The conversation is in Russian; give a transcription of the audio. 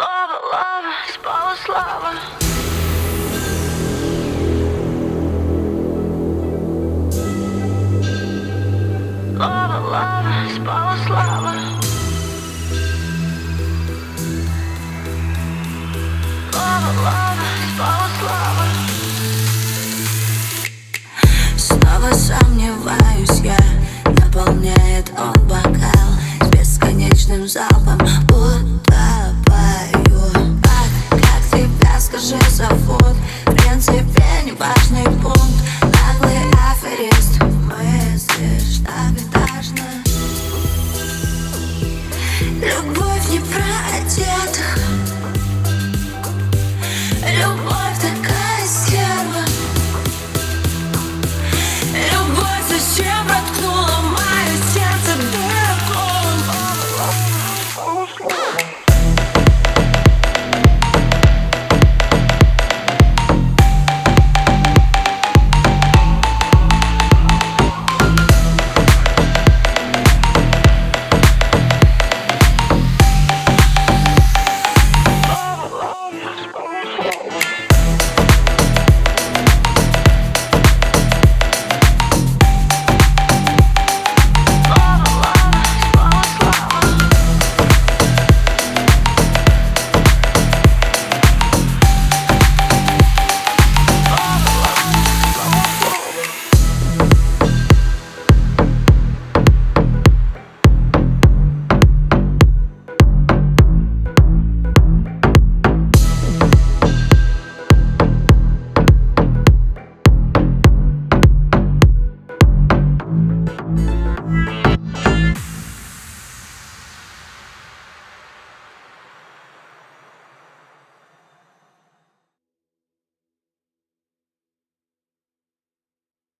Лава, лава, спала слава. Лава, лава, спала слава. Лава, лава, спала слава. Снова сомневаюсь я, наполняет он бокал с бесконечным залпом.